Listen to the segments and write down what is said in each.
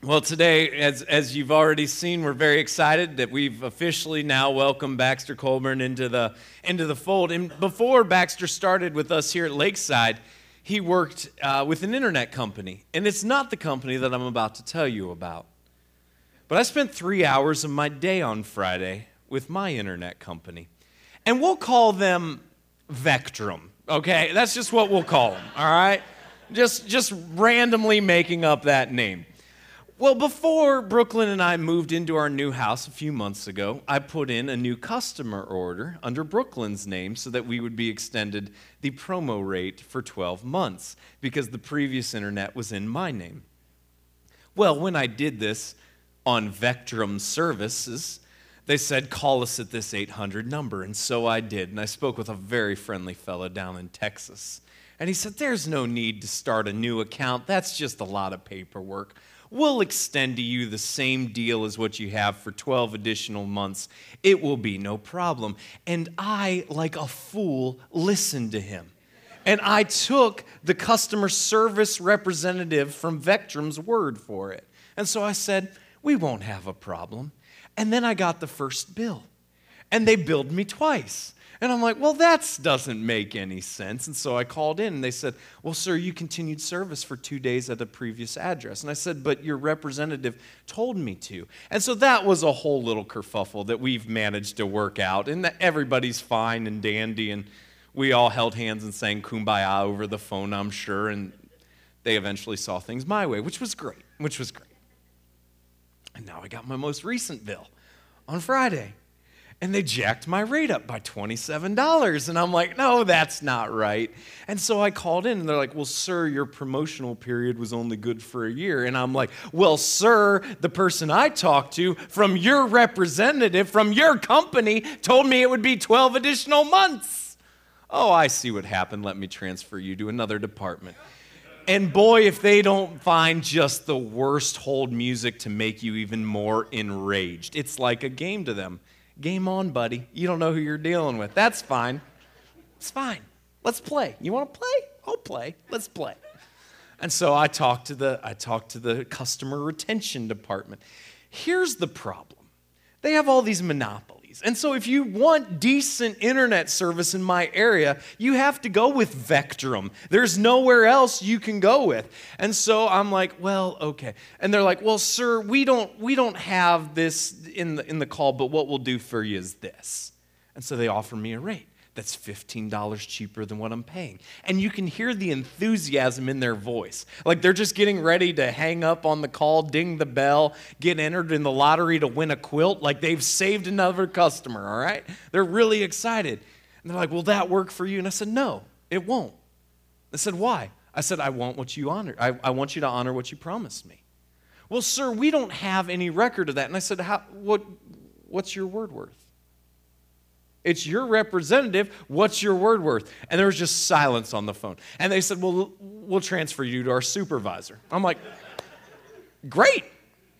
Well, today, as, as you've already seen, we're very excited that we've officially now welcomed Baxter Colburn into the, into the fold. And before Baxter started with us here at Lakeside, he worked uh, with an internet company. And it's not the company that I'm about to tell you about. But I spent three hours of my day on Friday with my internet company. And we'll call them Vectrum, okay? That's just what we'll call them, all right? Just, just randomly making up that name. Well, before Brooklyn and I moved into our new house a few months ago, I put in a new customer order under Brooklyn's name so that we would be extended the promo rate for 12 months because the previous internet was in my name. Well, when I did this on Vectrum Services, they said, call us at this 800 number. And so I did. And I spoke with a very friendly fellow down in Texas. And he said, There's no need to start a new account. That's just a lot of paperwork we'll extend to you the same deal as what you have for 12 additional months. It will be no problem. And I, like a fool, listened to him. And I took the customer service representative from Vectrum's word for it. And so I said, We won't have a problem. And then I got the first bill. And they billed me twice. And I'm like, well, that doesn't make any sense. And so I called in and they said, well, sir, you continued service for two days at a previous address. And I said, but your representative told me to. And so that was a whole little kerfuffle that we've managed to work out. And that everybody's fine and dandy. And we all held hands and sang kumbaya over the phone, I'm sure. And they eventually saw things my way, which was great, which was great. And now I got my most recent bill on Friday and they jacked my rate up by $27. And I'm like, no, that's not right. And so I called in and they're like, well, sir, your promotional period was only good for a year. And I'm like, well, sir, the person I talked to from your representative from your company told me it would be 12 additional months. Oh, I see what happened. Let me transfer you to another department. And boy, if they don't find just the worst hold music to make you even more enraged, it's like a game to them. Game on, buddy. You don't know who you're dealing with. That's fine. It's fine. Let's play. You want to play? I'll play. Let's play. And so I talked to the I talked to the customer retention department. Here's the problem. They have all these monopolies. And so, if you want decent internet service in my area, you have to go with Vectrum. There's nowhere else you can go with. And so I'm like, well, okay. And they're like, well, sir, we don't we don't have this in the in the call, but what we'll do for you is this. And so they offer me a rate that's $15 cheaper than what I'm paying. And you can hear the enthusiasm in their voice. Like they're just getting ready to hang up on the call, ding the bell, get entered in the lottery to win a quilt. Like they've saved another customer, all right? They're really excited. And they're like, Will that work for you? And I said, No, it won't. I said, Why? I said, I want what you honor. I, I want you to honor what you promised me. Well, sir, we don't have any record of that. And I said, How, what, What's your word worth? It's your representative. What's your word worth? And there was just silence on the phone. And they said, Well, we'll transfer you to our supervisor. I'm like, Great.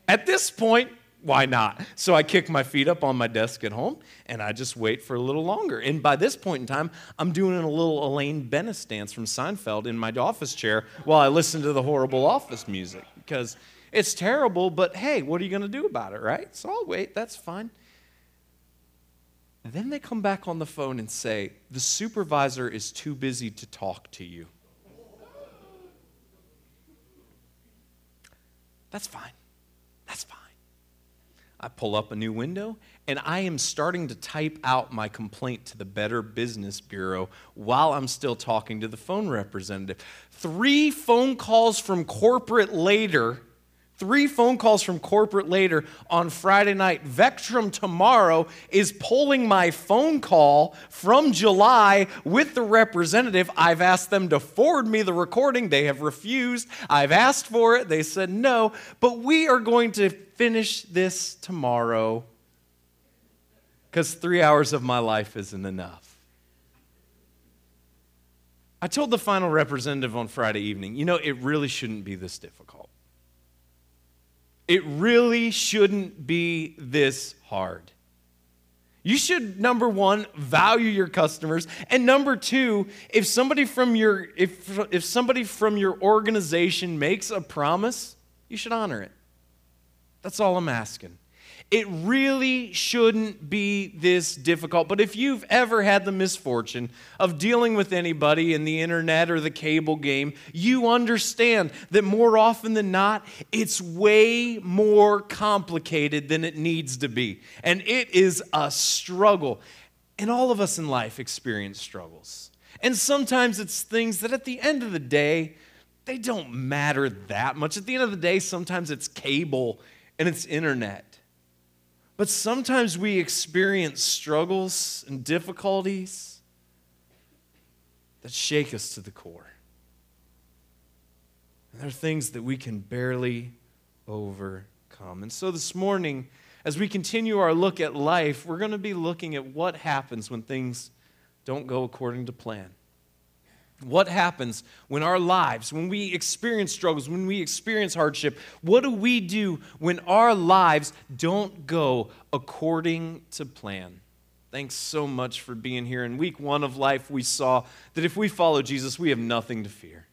At this point, why not? So I kick my feet up on my desk at home and I just wait for a little longer. And by this point in time, I'm doing a little Elaine Benes dance from Seinfeld in my office chair while I listen to the horrible office music because it's terrible, but hey, what are you going to do about it, right? So I'll wait. That's fine. Then they come back on the phone and say, the supervisor is too busy to talk to you. That's fine. That's fine. I pull up a new window and I am starting to type out my complaint to the Better Business Bureau while I'm still talking to the phone representative. Three phone calls from corporate later Three phone calls from corporate later on Friday night. Vectrum tomorrow is pulling my phone call from July with the representative. I've asked them to forward me the recording. They have refused. I've asked for it. They said no. But we are going to finish this tomorrow because three hours of my life isn't enough. I told the final representative on Friday evening, you know, it really shouldn't be this difficult. It really shouldn't be this hard. You should number 1 value your customers and number 2 if somebody from your if if somebody from your organization makes a promise, you should honor it. That's all I'm asking. It really shouldn't be this difficult. But if you've ever had the misfortune of dealing with anybody in the internet or the cable game, you understand that more often than not, it's way more complicated than it needs to be. And it is a struggle. And all of us in life experience struggles. And sometimes it's things that at the end of the day, they don't matter that much. At the end of the day, sometimes it's cable and it's internet. But sometimes we experience struggles and difficulties that shake us to the core. And there are things that we can barely overcome. And so this morning, as we continue our look at life, we're going to be looking at what happens when things don't go according to plan. What happens when our lives, when we experience struggles, when we experience hardship? What do we do when our lives don't go according to plan? Thanks so much for being here. In week one of life, we saw that if we follow Jesus, we have nothing to fear.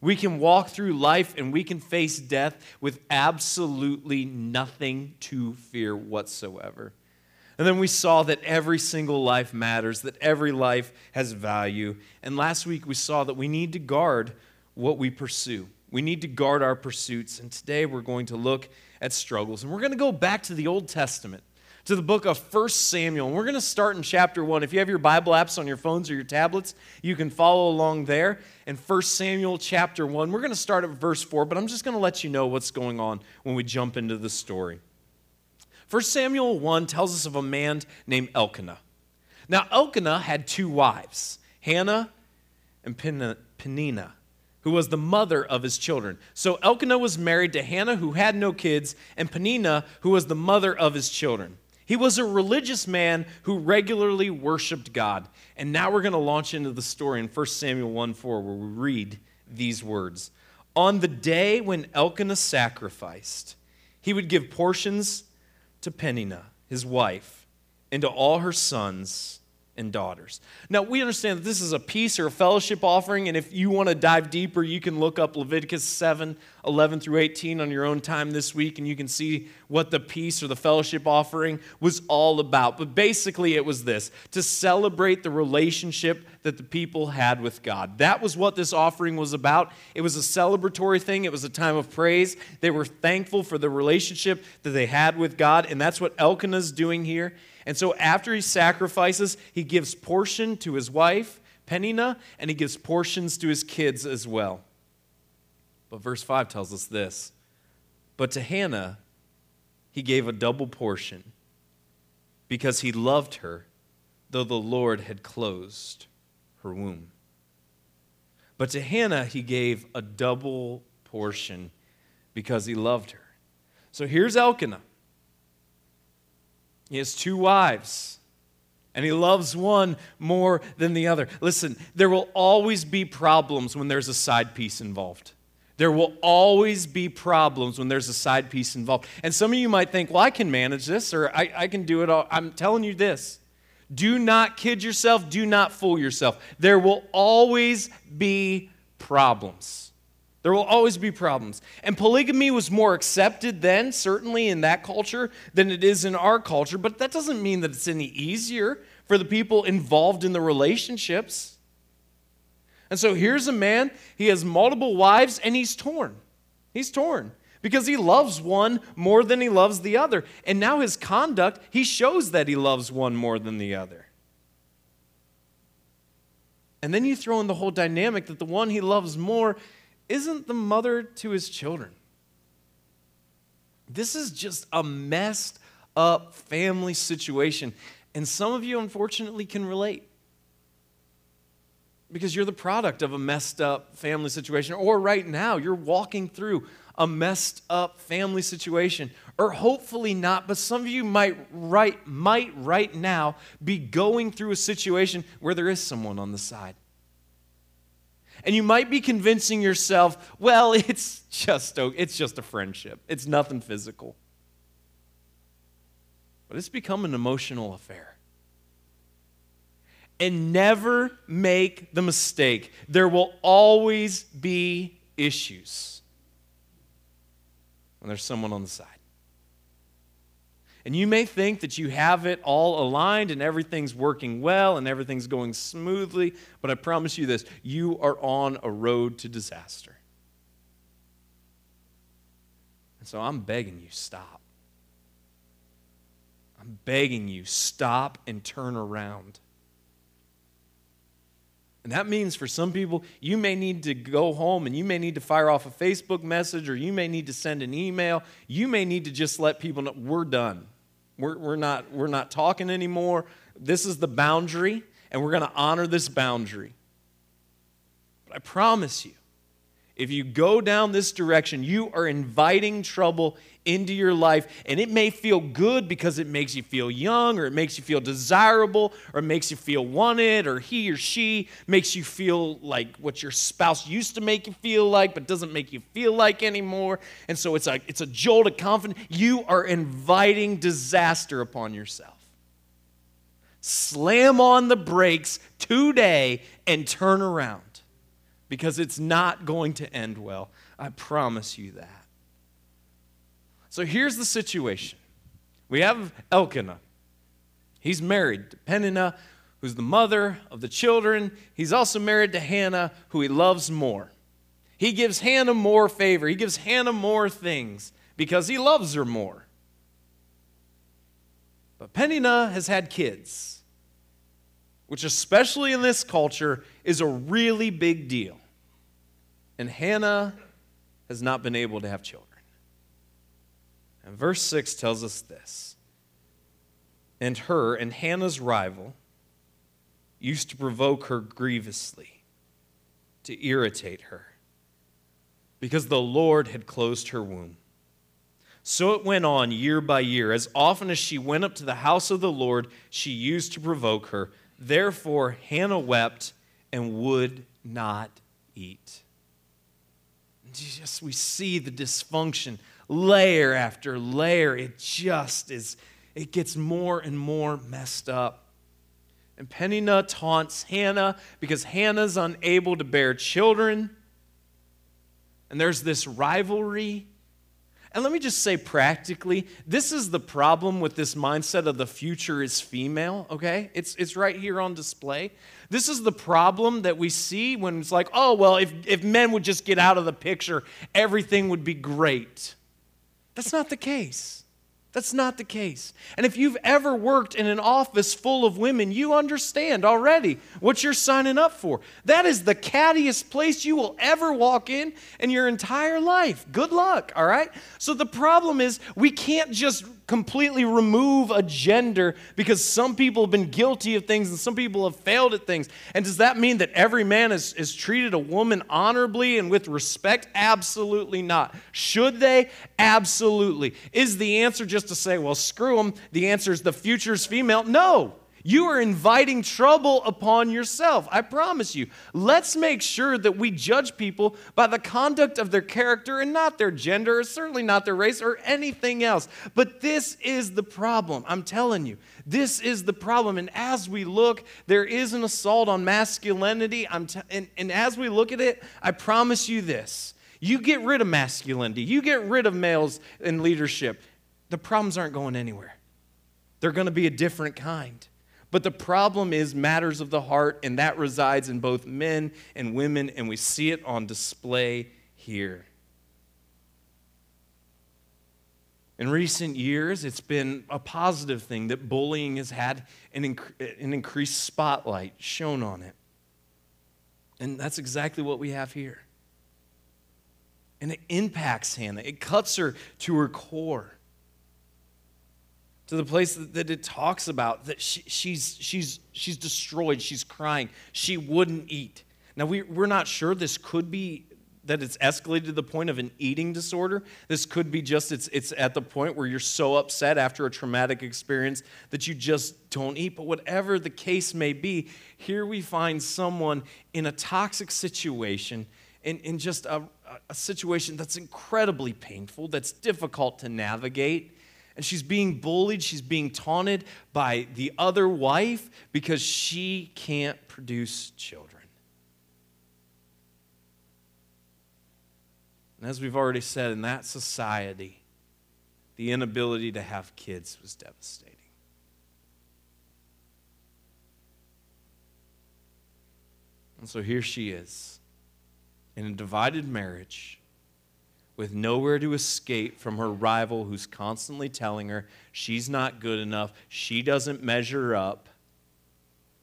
We can walk through life and we can face death with absolutely nothing to fear whatsoever. And then we saw that every single life matters, that every life has value. And last week we saw that we need to guard what we pursue. We need to guard our pursuits. And today we're going to look at struggles. And we're going to go back to the Old Testament, to the book of 1 Samuel. And we're going to start in chapter 1. If you have your Bible apps on your phones or your tablets, you can follow along there. In 1 Samuel chapter 1, we're going to start at verse 4, but I'm just going to let you know what's going on when we jump into the story. 1 Samuel 1 tells us of a man named Elkanah. Now, Elkanah had two wives, Hannah and Peninnah, who was the mother of his children. So Elkanah was married to Hannah, who had no kids, and Peninnah, who was the mother of his children. He was a religious man who regularly worshiped God. And now we're going to launch into the story in 1 Samuel 1 4, where we read these words On the day when Elkanah sacrificed, he would give portions to Peninnah, his wife, and to all her sons and daughters. Now, we understand that this is a peace or a fellowship offering, and if you want to dive deeper, you can look up Leviticus 7 11 through 18 on your own time this week, and you can see what the peace or the fellowship offering was all about. But basically, it was this to celebrate the relationship that the people had with God. That was what this offering was about. It was a celebratory thing, it was a time of praise. They were thankful for the relationship that they had with God, and that's what Elkanah's doing here. And so after he sacrifices, he gives portion to his wife, Peninnah, and he gives portions to his kids as well. But verse 5 tells us this But to Hannah, he gave a double portion because he loved her, though the Lord had closed her womb. But to Hannah, he gave a double portion because he loved her. So here's Elkanah. He has two wives, and he loves one more than the other. Listen, there will always be problems when there's a side piece involved. There will always be problems when there's a side piece involved. And some of you might think, well, I can manage this or I, I can do it all. I'm telling you this do not kid yourself, do not fool yourself. There will always be problems. There will always be problems. And polygamy was more accepted then, certainly in that culture, than it is in our culture. But that doesn't mean that it's any easier for the people involved in the relationships. And so here's a man, he has multiple wives, and he's torn. He's torn because he loves one more than he loves the other. And now his conduct, he shows that he loves one more than the other. And then you throw in the whole dynamic that the one he loves more isn't the mother to his children. This is just a messed up family situation. And some of you, unfortunately, can relate because you're the product of a messed up family situation. Or right now, you're walking through a messed up family situation. Or hopefully not, but some of you might right, might right now be going through a situation where there is someone on the side. And you might be convincing yourself, well, it's just, it's just a friendship, it's nothing physical. But it's become an emotional affair. And never make the mistake. There will always be issues when there's someone on the side. And you may think that you have it all aligned and everything's working well and everything's going smoothly, but I promise you this you are on a road to disaster. And so I'm begging you, stop. I'm begging you, stop and turn around. And that means for some people, you may need to go home and you may need to fire off a Facebook message or you may need to send an email. You may need to just let people know we're done. We're, we're, not, we're not talking anymore. This is the boundary, and we're going to honor this boundary. But I promise you, if you go down this direction, you are inviting trouble into your life. And it may feel good because it makes you feel young, or it makes you feel desirable, or it makes you feel wanted, or he or she makes you feel like what your spouse used to make you feel like, but doesn't make you feel like anymore. And so it's a, it's a jolt of confidence. You are inviting disaster upon yourself. Slam on the brakes today and turn around because it's not going to end well. I promise you that. So here's the situation we have Elkanah. He's married to Peninnah, who's the mother of the children. He's also married to Hannah, who he loves more. He gives Hannah more favor, he gives Hannah more things because he loves her more. But Peninnah has had kids, which, especially in this culture, is a really big deal. And Hannah has not been able to have children. And verse 6 tells us this. And her and Hannah's rival used to provoke her grievously, to irritate her, because the Lord had closed her womb. So it went on year by year. As often as she went up to the house of the Lord, she used to provoke her. Therefore, Hannah wept and would not eat. Just we see the dysfunction layer after layer. It just is, it gets more and more messed up. And Peninnah taunts Hannah because Hannah's unable to bear children. And there's this rivalry. And let me just say practically, this is the problem with this mindset of the future is female, okay? It's, it's right here on display. This is the problem that we see when it's like, oh, well, if, if men would just get out of the picture, everything would be great. That's not the case. That's not the case. And if you've ever worked in an office full of women, you understand already what you're signing up for. That is the cattiest place you will ever walk in in your entire life. Good luck, all right? So the problem is we can't just completely remove a gender because some people have been guilty of things and some people have failed at things. And does that mean that every man has, has treated a woman honorably and with respect? Absolutely not. Should they? Absolutely. Is the answer just to say, well, screw them? The answer is the future's female? No. You are inviting trouble upon yourself. I promise you. Let's make sure that we judge people by the conduct of their character and not their gender, or certainly not their race, or anything else. But this is the problem. I'm telling you, this is the problem. And as we look, there is an assault on masculinity. I'm t- and, and as we look at it, I promise you this you get rid of masculinity, you get rid of males in leadership, the problems aren't going anywhere. They're going to be a different kind. But the problem is matters of the heart, and that resides in both men and women, and we see it on display here. In recent years, it's been a positive thing that bullying has had an, an increased spotlight shown on it. And that's exactly what we have here. And it impacts Hannah, it cuts her to her core to the place that, it talks about that she, she's, she's, she's destroyed, she's crying, she wouldn't eat. Now, we, we're not sure this could be that it's escalated to the point of an eating disorder. This could be just it's, it's at the point where you're so upset after a traumatic experience that you just don't eat. But whatever the case may be, here we find someone in a toxic situation, in, in just a, a situation that's incredibly painful, that's difficult to navigate and she's being bullied, she's being taunted by the other wife because she can't produce children. And as we've already said, in that society, the inability to have kids was devastating. And so here she is in a divided marriage with nowhere to escape from her rival who's constantly telling her she's not good enough, she doesn't measure up,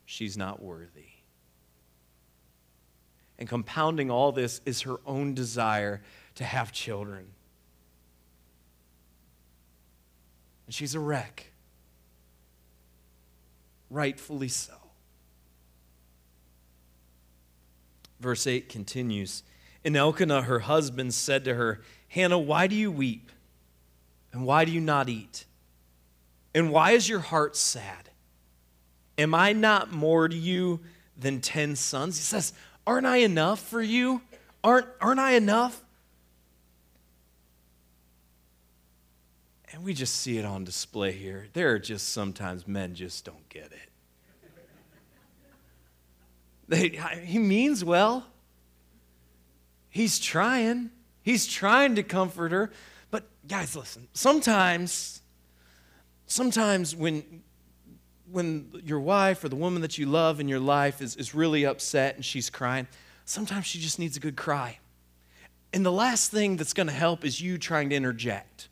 she's not worthy. And compounding all this is her own desire to have children. And she's a wreck. Rightfully so. Verse 8 continues And Elkanah, her husband, said to her, Hannah, why do you weep? And why do you not eat? And why is your heart sad? Am I not more to you than ten sons? He says, Aren't I enough for you? Aren't, aren't I enough? And we just see it on display here. There are just sometimes men just don't get it. They, he means well. He's trying. He's trying to comfort her. But guys, listen. Sometimes, sometimes when when your wife or the woman that you love in your life is, is really upset and she's crying, sometimes she just needs a good cry. And the last thing that's going to help is you trying to interject.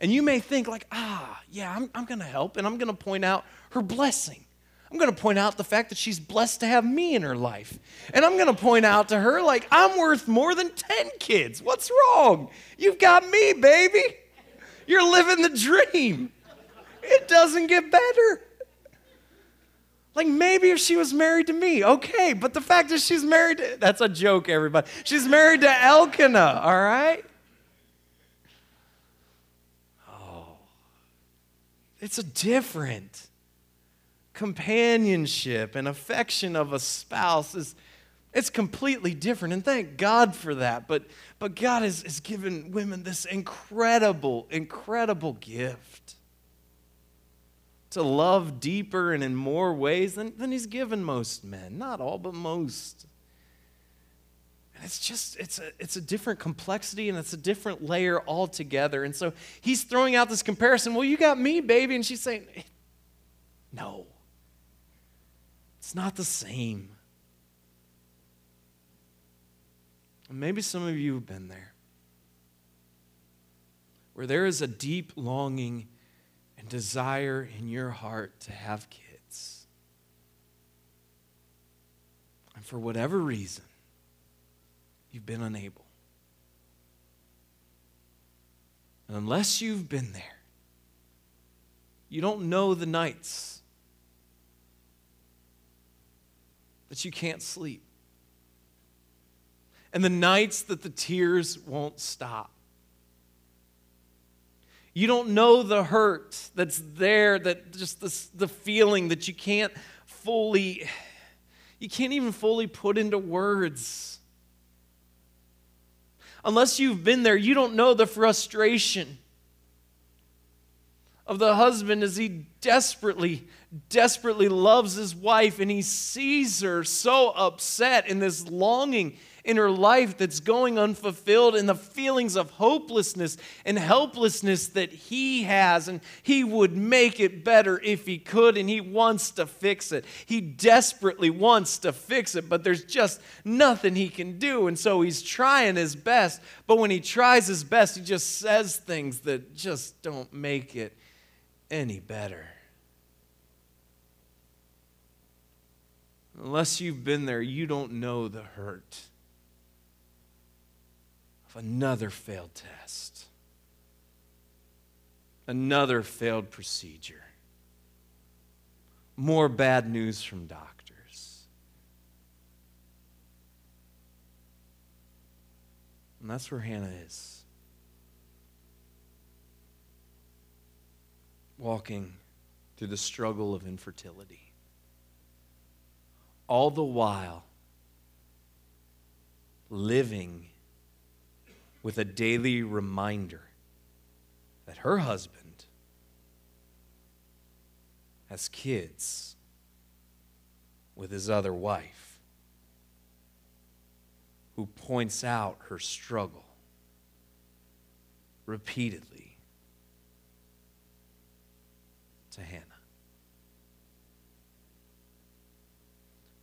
And you may think, like, ah, yeah, I'm, I'm going to help and I'm going to point out her blessing. I'm going to point out the fact that she's blessed to have me in her life. And I'm going to point out to her, like, I'm worth more than 10 kids. What's wrong? You've got me, baby. You're living the dream. It doesn't get better. Like maybe if she was married to me, okay, but the fact is she's married to, that's a joke, everybody. She's married to Elkanah, all right? Oh, it's a different companionship and affection of a spouse is it's completely different and thank god for that but but god has, has given women this incredible incredible gift to love deeper and in more ways than, than he's given most men. Not all, but most. And it's just, it's a, it's a different complexity and it's a different layer altogether. And so he's throwing out this comparison. Well, you got me, baby. And she's saying, no, it's not the same. Maybe some of you have been there where there is a deep longing and desire in your heart to have kids. And for whatever reason, you've been unable. And unless you've been there, you don't know the nights that you can't sleep. And the nights that the tears won't stop. You don't know the hurt that's there, that just the, the feeling that you can't fully, you can't even fully put into words. Unless you've been there, you don't know the frustration of the husband as he desperately, desperately loves his wife and he sees her so upset in this longing in her life that's going unfulfilled and the feelings of hopelessness and helplessness that he has. And he would make it better if he could, and he wants to fix it. He desperately wants to fix it, but there's just nothing he can do. And so he's trying his best, but when he tries his best, he just says things that just don't make it any better. Unless you've been there, you don't know the hurt of another failed test, another failed procedure, more bad news from doctors. And that's where Hannah is. Walking through the struggle of infertility. All the while living with a daily reminder that her husband has kids with his other wife who points out her struggle repeatedly to Hannah.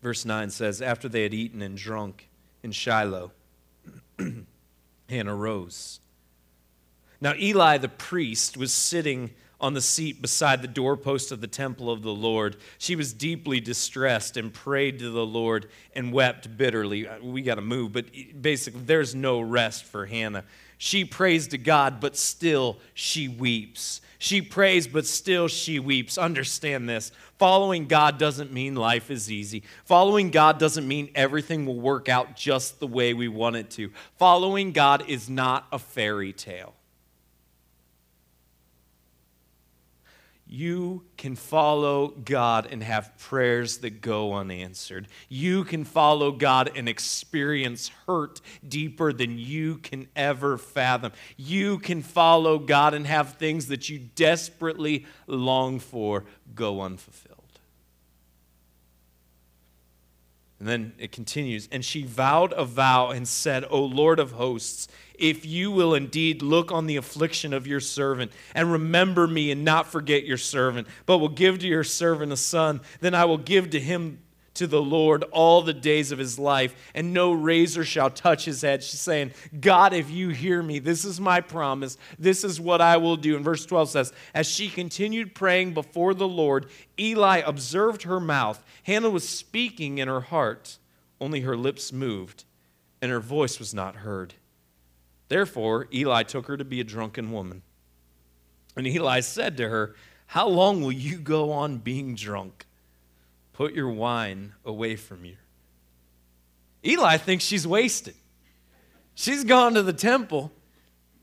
Verse 9 says, After they had eaten and drunk in Shiloh, Hannah rose. Now, Eli the priest was sitting on the seat beside the doorpost of the temple of the Lord. She was deeply distressed and prayed to the Lord and wept bitterly. Uh, we got to move, but basically, there's no rest for Hannah. She prays to God, but still she weeps. She prays, but still she weeps. Understand this. Following God doesn't mean life is easy. Following God doesn't mean everything will work out just the way we want it to. Following God is not a fairy tale. You can follow God and have prayers that go unanswered. You can follow God and experience hurt deeper than you can ever fathom. You can follow God and have things that you desperately long for go unfulfilled. And then it continues, and she vowed a vow and said, O Lord of hosts, if you will indeed look on the affliction of your servant and remember me and not forget your servant, but will give to your servant a son, then I will give to him to the Lord all the days of his life, and no razor shall touch his head. She's saying, God, if you hear me, this is my promise. This is what I will do. And verse 12 says, As she continued praying before the Lord, Eli observed her mouth. Hannah was speaking in her heart, only her lips moved, and her voice was not heard. Therefore, Eli took her to be a drunken woman. And Eli said to her, How long will you go on being drunk? Put your wine away from you. Eli thinks she's wasted. She's gone to the temple.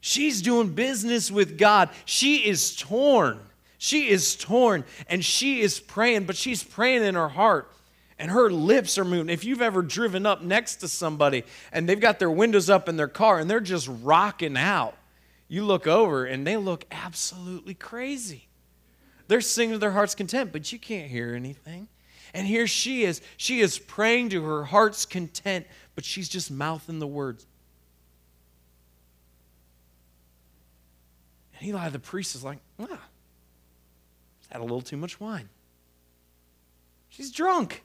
She's doing business with God. She is torn. She is torn and she is praying, but she's praying in her heart and her lips are moving. If you've ever driven up next to somebody and they've got their windows up in their car and they're just rocking out, you look over and they look absolutely crazy. They're singing to their heart's content, but you can't hear anything. And here she is. She is praying to her heart's content, but she's just mouthing the words. And Eli the priest is like, ah, had a little too much wine. She's drunk.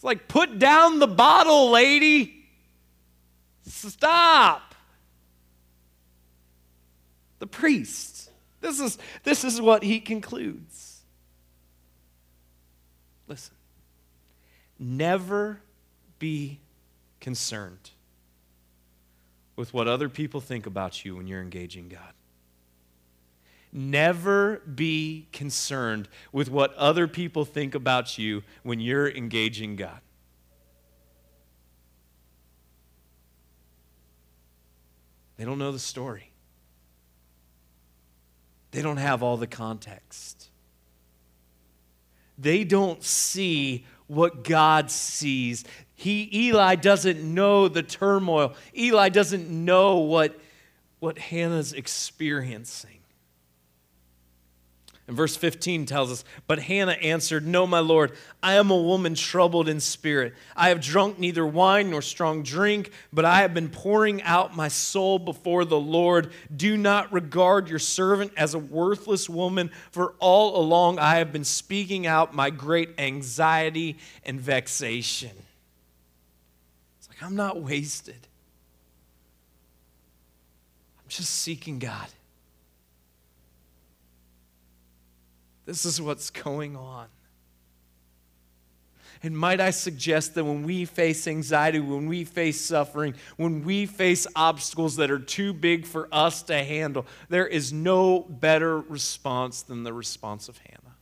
It's like, put down the bottle, lady. Stop. The priest. This is, this is what he concludes. Listen, never be concerned with what other people think about you when you're engaging God. Never be concerned with what other people think about you when you're engaging God. They don't know the story, they don't have all the context. They don't see what God sees. He, Eli doesn't know the turmoil. Eli doesn't know what, what Hannah's experiencing. And verse 15 tells us, But Hannah answered, No, my Lord, I am a woman troubled in spirit. I have drunk neither wine nor strong drink, but I have been pouring out my soul before the Lord. Do not regard your servant as a worthless woman, for all along I have been speaking out my great anxiety and vexation. It's like, I'm not wasted. I'm just seeking God. This is what's going on. And might I suggest that when we face anxiety, when we face suffering, when we face obstacles that are too big for us to handle, there is no better response than the response of Hannah.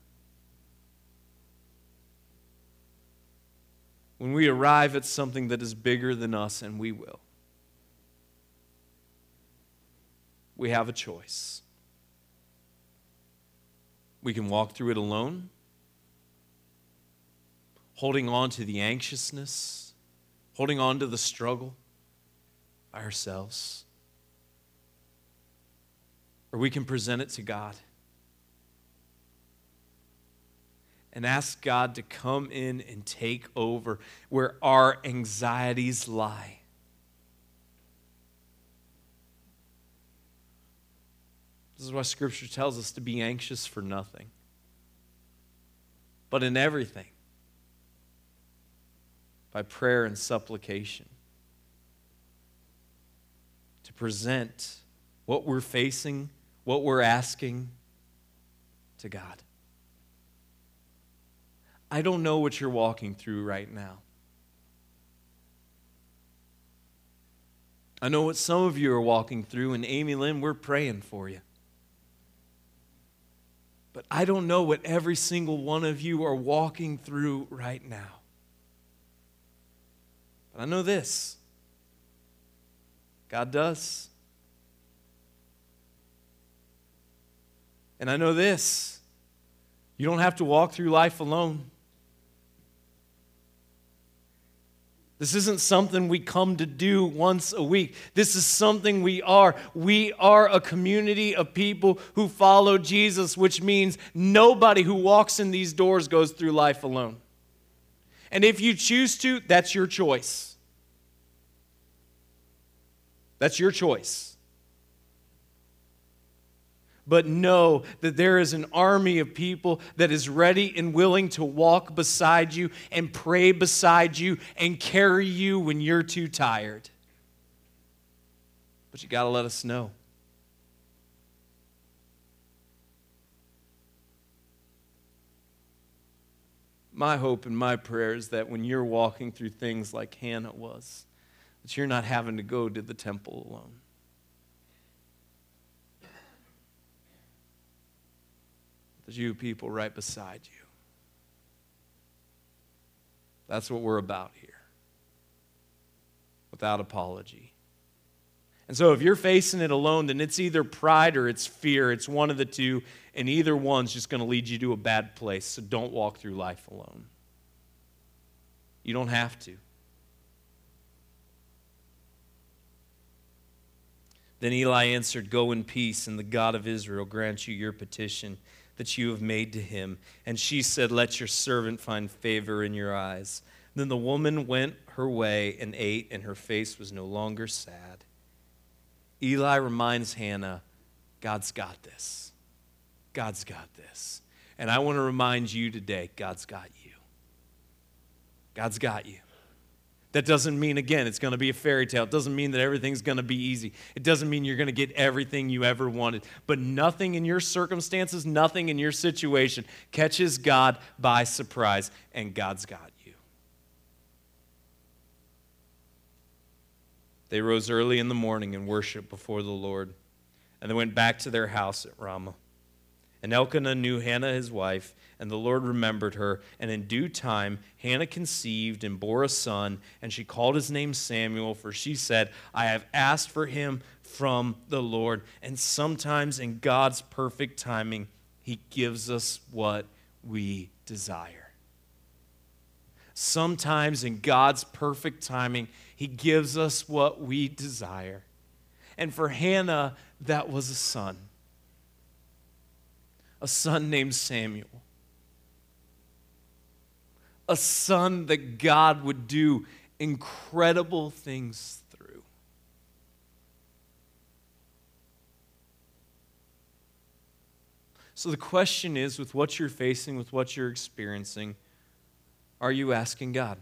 When we arrive at something that is bigger than us, and we will, we have a choice. We can walk through it alone, holding on to the anxiousness, holding on to the struggle by ourselves. Or we can present it to God and ask God to come in and take over where our anxieties lie. This is why Scripture tells us to be anxious for nothing, but in everything, by prayer and supplication, to present what we're facing, what we're asking to God. I don't know what you're walking through right now. I know what some of you are walking through, and Amy Lynn, we're praying for you. But I don't know what every single one of you are walking through right now. But I know this God does. And I know this you don't have to walk through life alone. This isn't something we come to do once a week. This is something we are. We are a community of people who follow Jesus, which means nobody who walks in these doors goes through life alone. And if you choose to, that's your choice. That's your choice but know that there is an army of people that is ready and willing to walk beside you and pray beside you and carry you when you're too tired. But you got to let us know. My hope and my prayer is that when you're walking through things like Hannah was, that you're not having to go to the temple alone. There's you people right beside you. That's what we're about here. Without apology. And so if you're facing it alone, then it's either pride or it's fear. It's one of the two, and either one's just going to lead you to a bad place. So don't walk through life alone. You don't have to. Then Eli answered, Go in peace, and the God of Israel grant you your petition that you have made to him. And she said, Let your servant find favor in your eyes. Then the woman went her way and ate, and her face was no longer sad. Eli reminds Hannah, God's got this. God's got this. And I want to remind you today, God's got you. God's got you. That doesn't mean, again, it's going to be a fairy tale. It doesn't mean that everything's going to be easy. It doesn't mean you're going to get everything you ever wanted. But nothing in your circumstances, nothing in your situation catches God by surprise, and God's got you. They rose early in the morning and worshiped before the Lord, and they went back to their house at Ramah. And Elkanah knew Hannah his wife and the Lord remembered her. And in due time, Hannah conceived and bore a son, and she called his name Samuel, for she said, I have asked for him from the Lord. And sometimes in God's perfect timing, he gives us what we desire. Sometimes in God's perfect timing, he gives us what we desire. And for Hannah, that was a son, a son named Samuel a son that God would do incredible things through. So the question is with what you're facing, with what you're experiencing, are you asking God?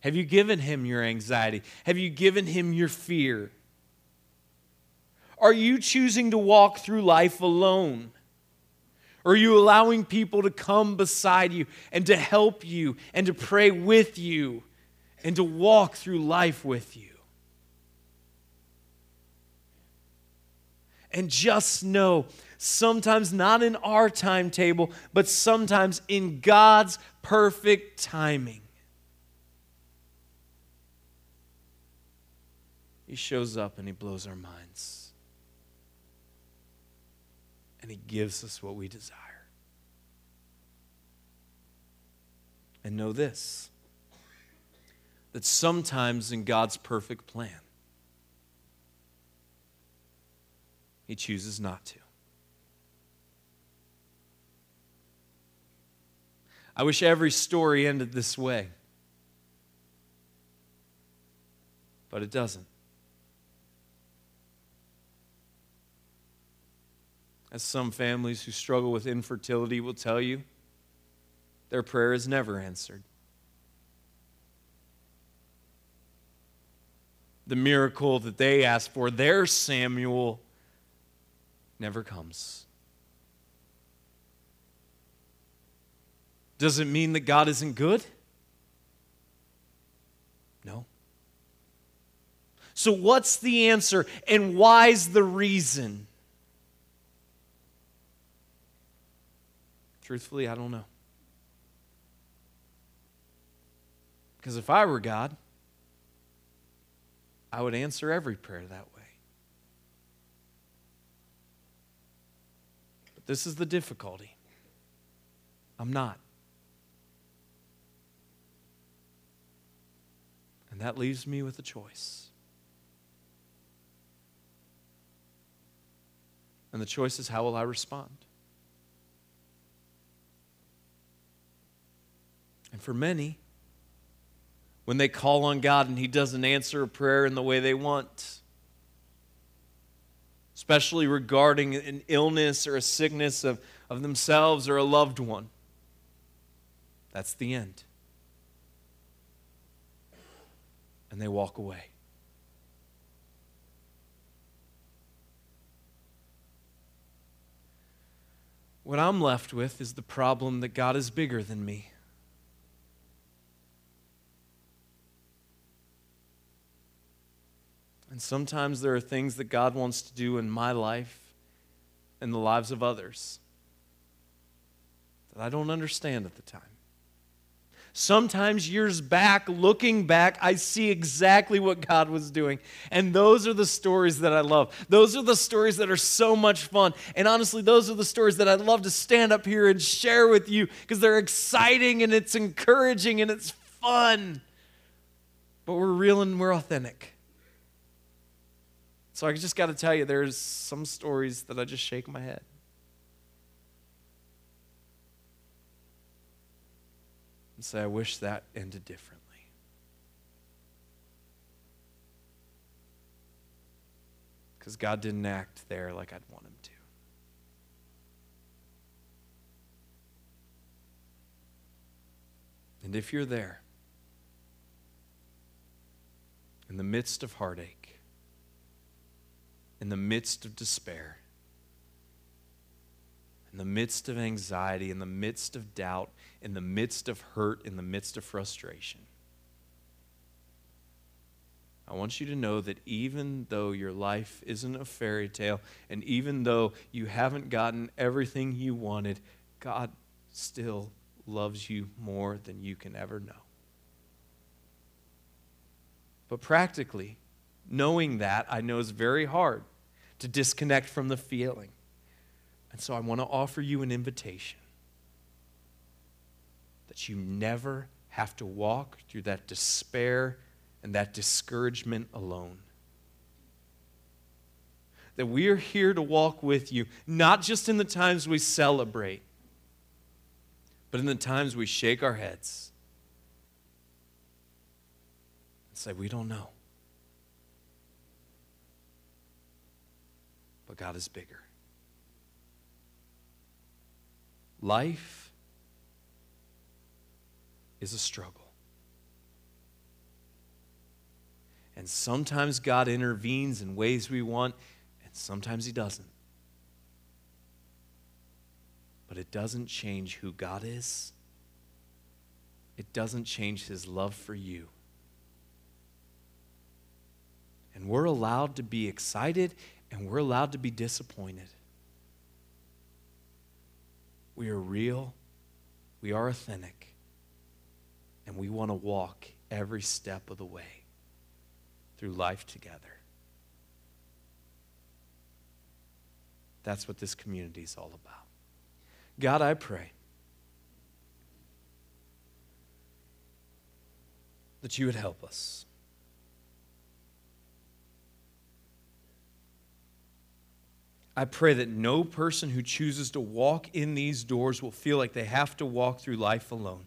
Have you given him your anxiety? Have you given him your fear? Are you choosing to walk through life alone? Or are you allowing people to come beside you and to help you and to pray with you and to walk through life with you? And just know, sometimes not in our timetable, but sometimes in God's perfect timing. He shows up and he blows our minds and He gives us what we desire. And know this that sometimes in God's perfect plan, He chooses not to. I wish every story ended this way, but it doesn't. As some families who struggle with infertility will tell you, their prayer is never answered. The miracle that they ask for, their Samuel, never comes. Does it mean that God isn't good? No. So, what's the answer and why's the reason? Truthfully, I don't know. Because if I were God, I would answer every prayer that way. But this is the difficulty. I'm not. And that leaves me with a choice. And the choice is how will I respond? And for many, when they call on God and He doesn't answer a prayer in the way they want, especially regarding an illness or a sickness of, of themselves or a loved one, that's the end. And they walk away. What I'm left with is the problem that God is bigger than me. And sometimes there are things that God wants to do in my life and the lives of others that I don't understand at the time. Sometimes years back, looking back, I see exactly what God was doing. And those are the stories that I love. Those are the stories that are so much fun. And honestly, those are the stories that I'd love to stand up here and share with you because they're exciting and it's encouraging and it's fun. But we're real and we're authentic. So I just got to tell you, there's some stories that I just shake my head. And say, I wish that ended differently. Because God didn't act there like I'd want him to. And if you're there, in the midst of heartache, in the midst of despair, in the midst of anxiety, in the midst of doubt, in the midst of hurt, in the midst of frustration. I want you to know that even though your life isn't a fairy tale, and even though you haven't gotten everything you wanted, God still loves you more than you can ever know. But practically, knowing that, I know is very hard to disconnect from the feeling. And so I want to offer you an invitation that you never have to walk through that despair and that discouragement alone. That we are here to walk with you, not just in the times we celebrate, but in the times we shake our heads and say, We don't know. But God is bigger. Life is a struggle. And sometimes God intervenes in ways we want, and sometimes He doesn't. But it doesn't change who God is, it doesn't change His love for you. And we're allowed to be excited and we're allowed to be disappointed. We are real, we are authentic, and we want to walk every step of the way through life together. That's what this community is all about. God, I pray that you would help us. I pray that no person who chooses to walk in these doors will feel like they have to walk through life alone.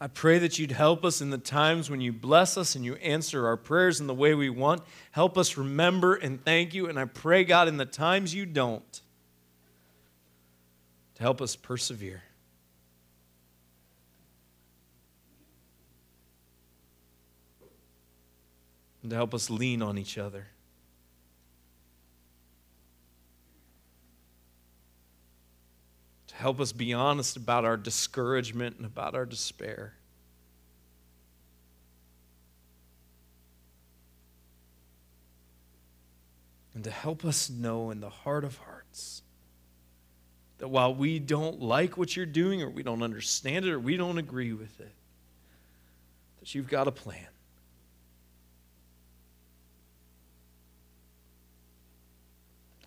I pray that you'd help us in the times when you bless us and you answer our prayers in the way we want. Help us remember and thank you. And I pray, God, in the times you don't, to help us persevere. And to help us lean on each other. To help us be honest about our discouragement and about our despair. And to help us know in the heart of hearts that while we don't like what you're doing, or we don't understand it, or we don't agree with it, that you've got a plan.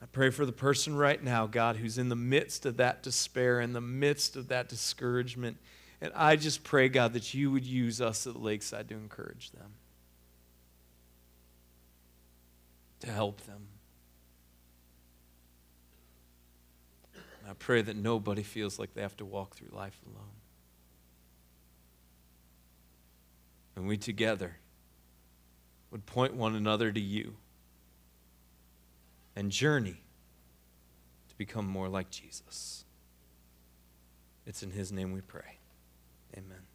I pray for the person right now, God, who's in the midst of that despair, in the midst of that discouragement. And I just pray, God, that you would use us at the Lakeside to encourage them, to help them. And I pray that nobody feels like they have to walk through life alone. And we together would point one another to you and journey to become more like Jesus. It's in His name we pray. Amen.